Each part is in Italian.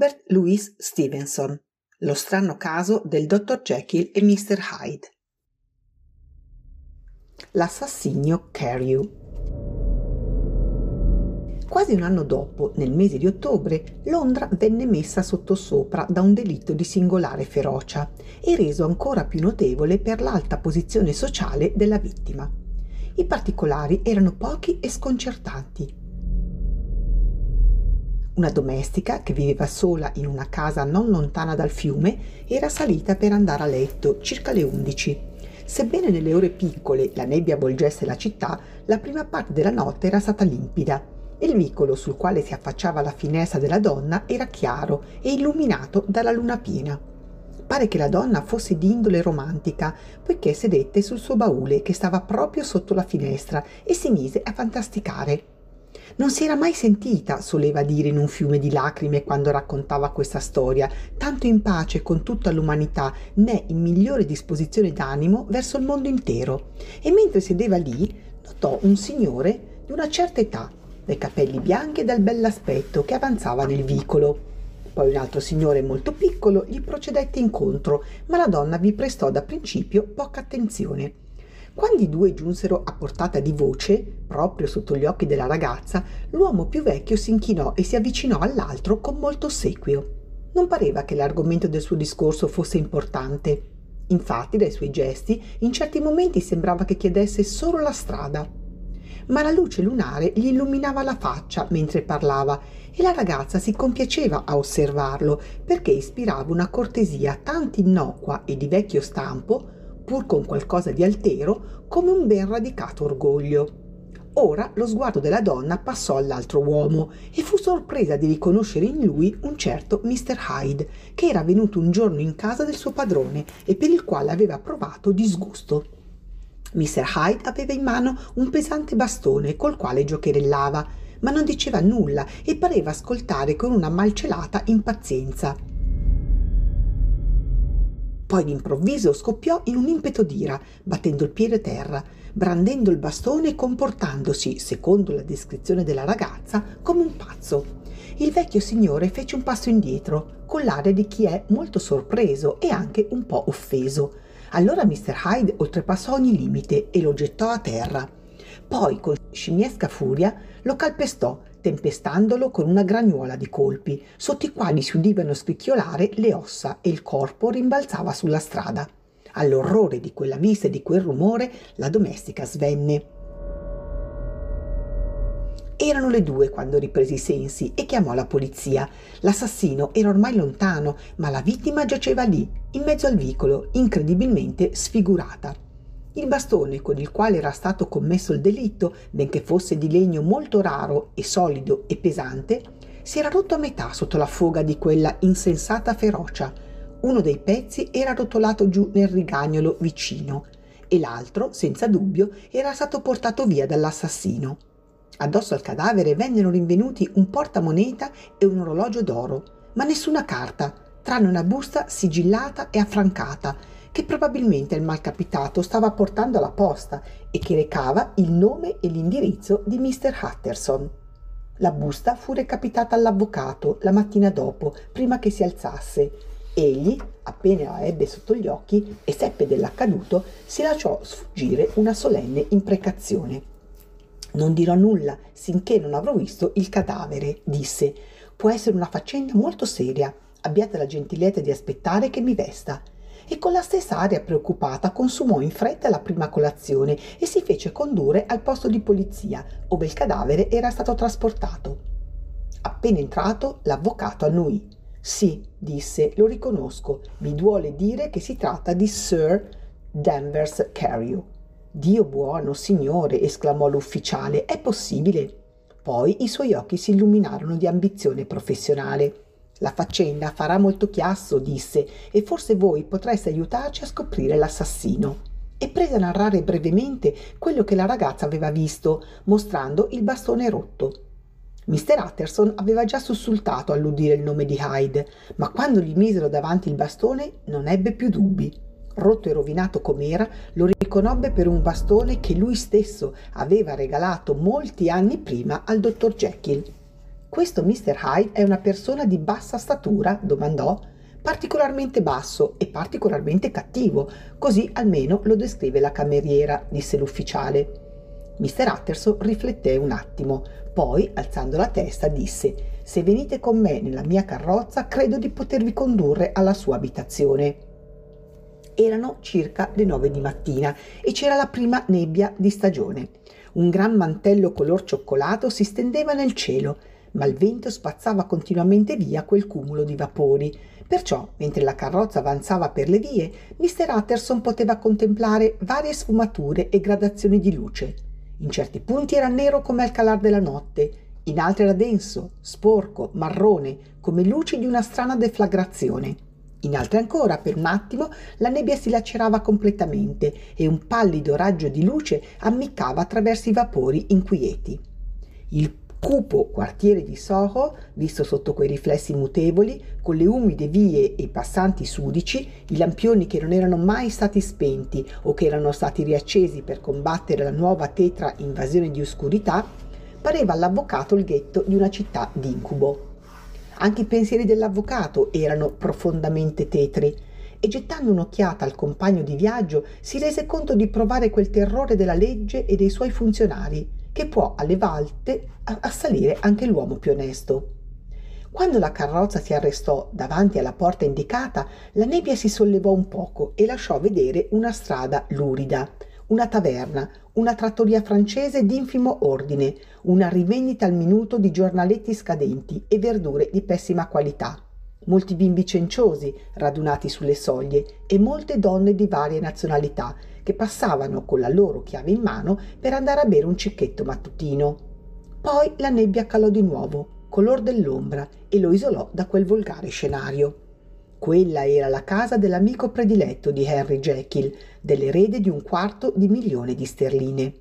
Robert Louis Stevenson. Lo strano caso del dottor Jekyll e Mr. Hyde. L'assassinio Carew. Quasi un anno dopo, nel mese di ottobre, Londra venne messa sottosopra da un delitto di singolare ferocia e reso ancora più notevole per l'alta posizione sociale della vittima. I particolari erano pochi e sconcertanti. Una domestica che viveva sola in una casa non lontana dal fiume era salita per andare a letto circa le 11. Sebbene nelle ore piccole la nebbia avvolgesse la città, la prima parte della notte era stata limpida il vicolo sul quale si affacciava la finestra della donna era chiaro e illuminato dalla luna piena. Pare che la donna fosse di indole romantica, poiché sedette sul suo baule che stava proprio sotto la finestra e si mise a fantasticare. Non si era mai sentita, soleva dire in un fiume di lacrime quando raccontava questa storia, tanto in pace con tutta l'umanità, né in migliore disposizione d'animo verso il mondo intero. E mentre sedeva lì, notò un signore di una certa età, dai capelli bianchi e dal bell'aspetto che avanzava nel vicolo. Poi un altro signore molto piccolo gli procedette incontro, ma la donna vi prestò da principio poca attenzione. Quando i due giunsero a portata di voce, proprio sotto gli occhi della ragazza, l'uomo più vecchio si inchinò e si avvicinò all'altro con molto ossequio. Non pareva che l'argomento del suo discorso fosse importante. Infatti, dai suoi gesti, in certi momenti sembrava che chiedesse solo la strada ma la luce lunare gli illuminava la faccia mentre parlava e la ragazza si compiaceva a osservarlo perché ispirava una cortesia tanto innocua e di vecchio stampo, pur con qualcosa di altero, come un ben radicato orgoglio. Ora lo sguardo della donna passò all'altro uomo e fu sorpresa di riconoscere in lui un certo Mr. Hyde, che era venuto un giorno in casa del suo padrone e per il quale aveva provato disgusto. Mr. Hyde aveva in mano un pesante bastone col quale giocherellava, ma non diceva nulla e pareva ascoltare con una malcelata impazienza. Poi d'improvviso scoppiò in un impeto d'ira, battendo il piede a terra, brandendo il bastone e comportandosi, secondo la descrizione della ragazza, come un pazzo. Il vecchio signore fece un passo indietro, con l'aria di chi è molto sorpreso e anche un po' offeso allora Mr. Hyde oltrepassò ogni limite e lo gettò a terra. Poi, con scimmiesca furia, lo calpestò, tempestandolo con una granuola di colpi, sotto i quali si udivano scricchiolare le ossa e il corpo rimbalzava sulla strada. All'orrore di quella vista e di quel rumore, la domestica svenne. Erano le due quando riprese i sensi e chiamò la polizia. L'assassino era ormai lontano, ma la vittima giaceva lì, in mezzo al vicolo, incredibilmente sfigurata. Il bastone con il quale era stato commesso il delitto, benché fosse di legno molto raro e solido e pesante, si era rotto a metà sotto la foga di quella insensata ferocia. Uno dei pezzi era rotolato giù nel rigagnolo vicino e l'altro, senza dubbio, era stato portato via dall'assassino. Addosso al cadavere vennero rinvenuti un portamoneta e un orologio d'oro, ma nessuna carta, tranne una busta sigillata e affrancata, che probabilmente il malcapitato stava portando alla posta e che recava il nome e l'indirizzo di Mr. Hutterson. La busta fu recapitata all'avvocato la mattina dopo, prima che si alzasse. Egli, appena la ebbe sotto gli occhi e seppe dell'accaduto, si lasciò sfuggire una solenne imprecazione. Non dirò nulla sinché non avrò visto il cadavere, disse. Può essere una faccenda molto seria. Abbiate la gentilezza di aspettare che mi vesta. E con la stessa aria preoccupata consumò in fretta la prima colazione e si fece condurre al posto di polizia, ove il cadavere era stato trasportato. Appena entrato, l'avvocato annuì. Sì, disse, lo riconosco. Mi duole dire che si tratta di Sir Danvers Carew. Dio buono, signore, esclamò l'ufficiale, è possibile? Poi i suoi occhi si illuminarono di ambizione professionale. La faccenda farà molto chiasso, disse, e forse voi potreste aiutarci a scoprire l'assassino. E prese a narrare brevemente quello che la ragazza aveva visto, mostrando il bastone rotto. Mr. Utterson aveva già sussultato all'udire il nome di Hyde, ma quando gli misero davanti il bastone non ebbe più dubbi rotto e rovinato com'era, lo riconobbe per un bastone che lui stesso aveva regalato molti anni prima al dottor Jekyll. Questo Mr. Hyde è una persona di bassa statura? domandò. Particolarmente basso e particolarmente cattivo, così almeno lo descrive la cameriera, disse l'ufficiale. Mr. Utterson rifletté un attimo, poi, alzando la testa, disse Se venite con me nella mia carrozza, credo di potervi condurre alla sua abitazione. Erano circa le nove di mattina e c'era la prima nebbia di stagione. Un gran mantello color cioccolato si stendeva nel cielo ma il vento spazzava continuamente via quel cumulo di vapori. Perciò, mentre la carrozza avanzava per le vie, Mr. Utterson poteva contemplare varie sfumature e gradazioni di luce. In certi punti era nero come al calar della notte, in altri era denso, sporco, marrone, come luci di una strana deflagrazione. In altri ancora, per un attimo, la nebbia si lacerava completamente e un pallido raggio di luce ammiccava attraverso i vapori inquieti. Il cupo quartiere di Soho, visto sotto quei riflessi mutevoli, con le umide vie e i passanti sudici, i lampioni che non erano mai stati spenti o che erano stati riaccesi per combattere la nuova tetra invasione di oscurità, pareva all'avvocato il ghetto di una città d'incubo. Anche i pensieri dell'avvocato erano profondamente tetri e gettando un'occhiata al compagno di viaggio si rese conto di provare quel terrore della legge e dei suoi funzionari che può alle volte assalire anche l'uomo più onesto. Quando la carrozza si arrestò davanti alla porta indicata, la nebbia si sollevò un poco e lasciò vedere una strada lurida, una taverna, una trattoria francese d'infimo ordine, una rivendita al minuto di giornaletti scadenti e verdure di pessima qualità molti bimbi cenciosi radunati sulle soglie e molte donne di varie nazionalità che passavano con la loro chiave in mano per andare a bere un cicchetto mattutino. Poi la nebbia calò di nuovo, color dell'ombra, e lo isolò da quel volgare scenario. Quella era la casa dell'amico prediletto di Henry Jekyll, dell'erede di un quarto di milione di sterline.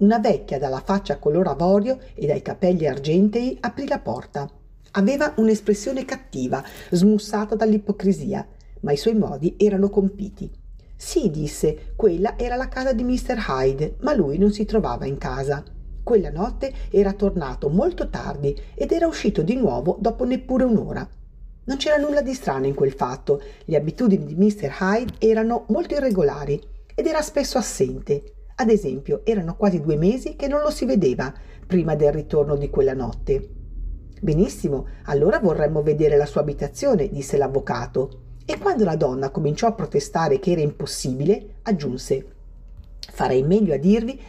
Una vecchia dalla faccia color avorio e dai capelli argentei aprì la porta. Aveva un'espressione cattiva, smussata dall'ipocrisia, ma i suoi modi erano compiti. Sì, disse, quella era la casa di Mr. Hyde, ma lui non si trovava in casa. Quella notte era tornato molto tardi ed era uscito di nuovo dopo neppure un'ora. Non c'era nulla di strano in quel fatto. Le abitudini di Mr. Hyde erano molto irregolari ed era spesso assente. Ad esempio, erano quasi due mesi che non lo si vedeva prima del ritorno di quella notte. Benissimo, allora vorremmo vedere la sua abitazione, disse l'avvocato. E quando la donna cominciò a protestare che era impossibile, aggiunse Farei meglio a dirvi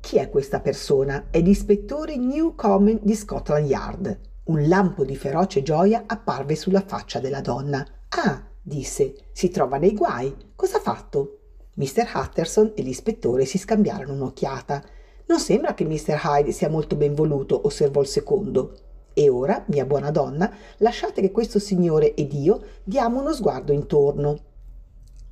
chi è questa persona? È l'ispettore Newcomen di Scotland Yard. Un lampo di feroce gioia apparve sulla faccia della donna. Ah, disse, si trova nei guai. Cosa ha fatto? Mr. Hutterson e l'ispettore si scambiarono un'occhiata. Non sembra che Mr. Hyde sia molto ben voluto, osservò il secondo. E ora, mia buona donna, lasciate che questo signore ed io diamo uno sguardo intorno.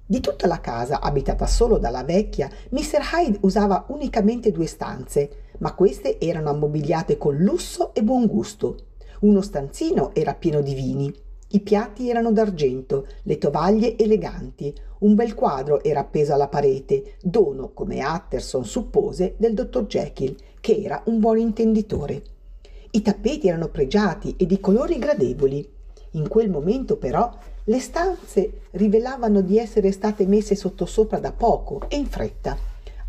Di tutta la casa, abitata solo dalla vecchia, Mr. Hyde usava unicamente due stanze, ma queste erano ammobiliate con lusso e buon gusto. Uno stanzino era pieno di vini, i piatti erano d'argento, le tovaglie eleganti, un bel quadro era appeso alla parete, dono, come Utterson suppose, del dottor Jekyll, che era un buon intenditore. I tappeti erano pregiati e di colori gradevoli. In quel momento però le stanze rivelavano di essere state messe sottosopra da poco e in fretta.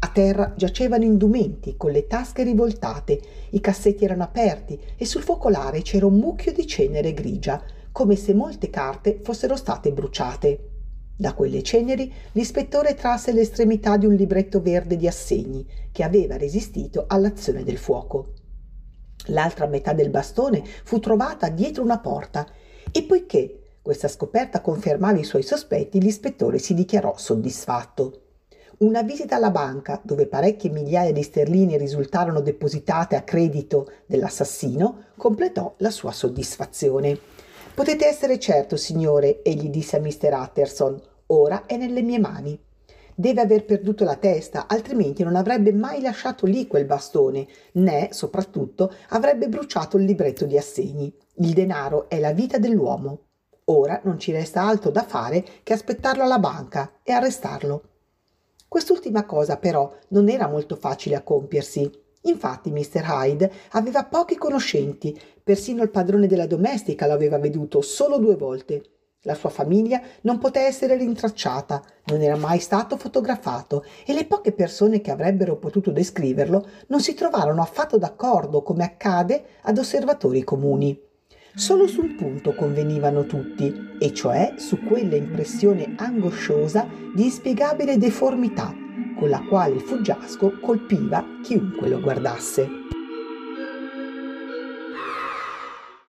A terra giacevano indumenti con le tasche rivoltate, i cassetti erano aperti e sul focolare c'era un mucchio di cenere grigia, come se molte carte fossero state bruciate. Da quelle ceneri l'ispettore trasse l'estremità di un libretto verde di assegni che aveva resistito all'azione del fuoco. L'altra metà del bastone fu trovata dietro una porta e poiché questa scoperta confermava i suoi sospetti, l'ispettore si dichiarò soddisfatto. Una visita alla banca, dove parecchie migliaia di sterline risultarono depositate a credito dell'assassino, completò la sua soddisfazione. Potete essere certo, signore, egli disse a Mr. Utterson, ora è nelle mie mani. Deve aver perduto la testa, altrimenti non avrebbe mai lasciato lì quel bastone, né, soprattutto, avrebbe bruciato il libretto di assegni. Il denaro è la vita dell'uomo. Ora non ci resta altro da fare che aspettarlo alla banca e arrestarlo. Quest'ultima cosa però non era molto facile a compiersi. Infatti Mr. Hyde aveva pochi conoscenti, persino il padrone della domestica l'aveva veduto solo due volte. La sua famiglia non poté essere rintracciata, non era mai stato fotografato e le poche persone che avrebbero potuto descriverlo non si trovarono affatto d'accordo come accade ad osservatori comuni. Solo su un punto convenivano tutti, e cioè su quella impressione angosciosa di inspiegabile deformità con la quale il fuggiasco colpiva chiunque lo guardasse.